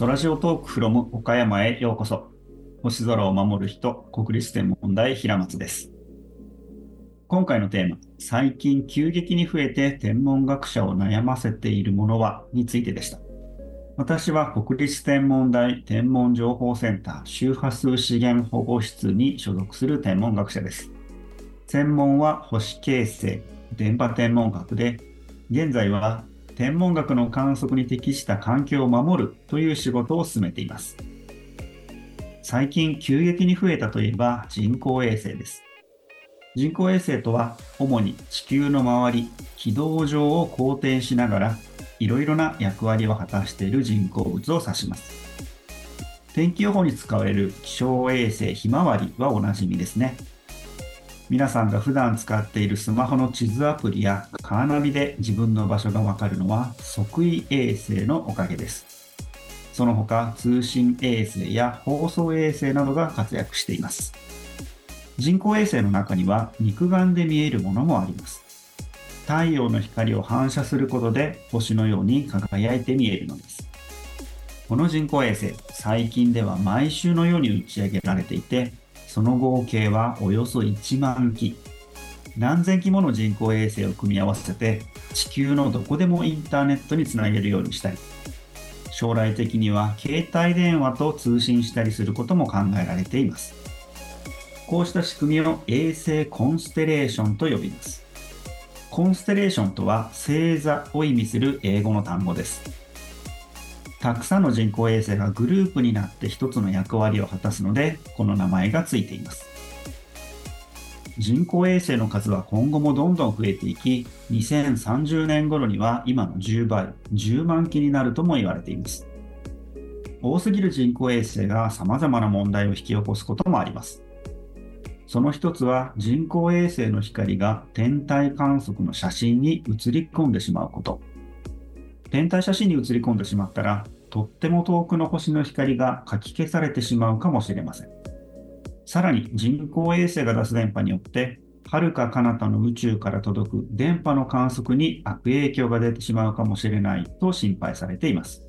ソラジオトークフロム岡山へようこそ。星空を守る人、国立天文台平松です。今回のテーマ、最近急激に増えて天文学者を悩ませているものはについてでした。私は国立天文台天文情報センター周波数資源保護室に所属する天文学者です。専門は星形成、電波天文学で、現在は天文学の観測に適した環境を守るという仕事を進めています。最近急激に増えたといえば人工衛星です。人工衛星とは主に地球の周り、軌道上を公転しながらいろいろな役割を果たしている人工物を指します。天気予報に使われる気象衛星ひまわりはおなじみですね。皆さんが普段使っているスマホの地図アプリやカーナビで自分の場所がわかるのは測位衛星のおかげです。その他通信衛星や放送衛星などが活躍しています。人工衛星の中には肉眼で見えるものもあります。太陽の光を反射することで星のように輝いて見えるのです。この人工衛星、最近では毎週のように打ち上げられていて、その合計はおよそ1万機。何千機もの人工衛星を組み合わせて地球のどこでもインターネットにつなげるようにしたり、将来的には携帯電話と通信したりすることも考えられています。こうした仕組みを衛星コンステレーションと呼びます。コンステレーションとは星座を意味する英語の単語です。たくさんの人工衛星がグループになって一つの役割を果たすので、この名前がついています。人工衛星の数は今後もどんどん増えていき、2030年頃には今の10倍、10万機になるとも言われています。多すぎる人工衛星が様々な問題を引き起こすこともあります。その一つは人工衛星の光が天体観測の写真に映り込んでしまうこと。天体写真に映り込んでしまったら、とっても遠くの星の光がかき消されてしまうかもしれません。さらに人工衛星が出す電波によって、遥か彼方の宇宙から届く電波の観測に悪影響が出てしまうかもしれないと心配されています。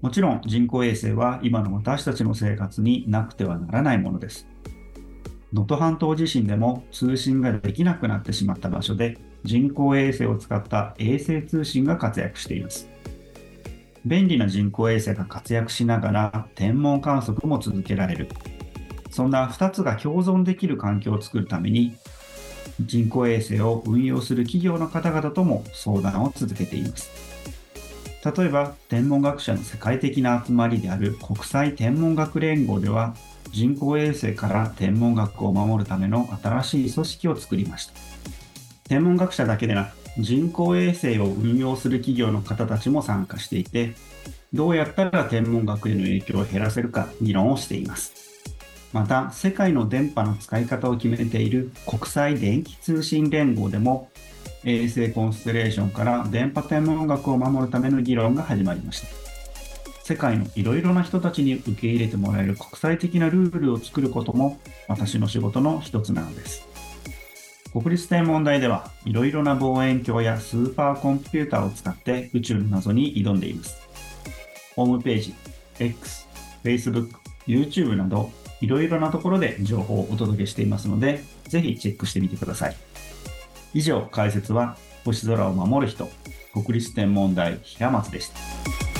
もちろん人工衛星は今の私たちの生活になくてはならないものです。能登半島地震でも通信ができなくなってしまった場所で人工衛星を使った衛星通信が活躍しています。便利な人工衛星が活躍しながら天文観測も続けられる。そんな2つが共存できる環境を作るために人工衛星を運用する企業の方々とも相談を続けています。例えば天文学者の世界的な集まりである国際天文学連合では人工衛星から天文学を守るための新しい組織を作りました。天文学者だけでなく、人工衛星を運用する企業の方たちも参加していて、どうやったら天文学への影響を減らせるか議論をしています。また、世界の電波の使い方を決めている国際電気通信連合でも、衛星コンステレーションから電波天文学を守るための議論が始まりました。世界のいろいろな人たちに受け入れてもらえる国際的なルールを作ることも私の仕事の一つなのです。国立天文台ではいろいろな望遠鏡やスーパーコンピューターを使って宇宙の謎に挑んでいます。ホームページ、X、Facebook、YouTube などいろいろなところで情報をお届けしていますので、ぜひチェックしてみてください。以上、解説は星空を守る人、国立天文台平松でした。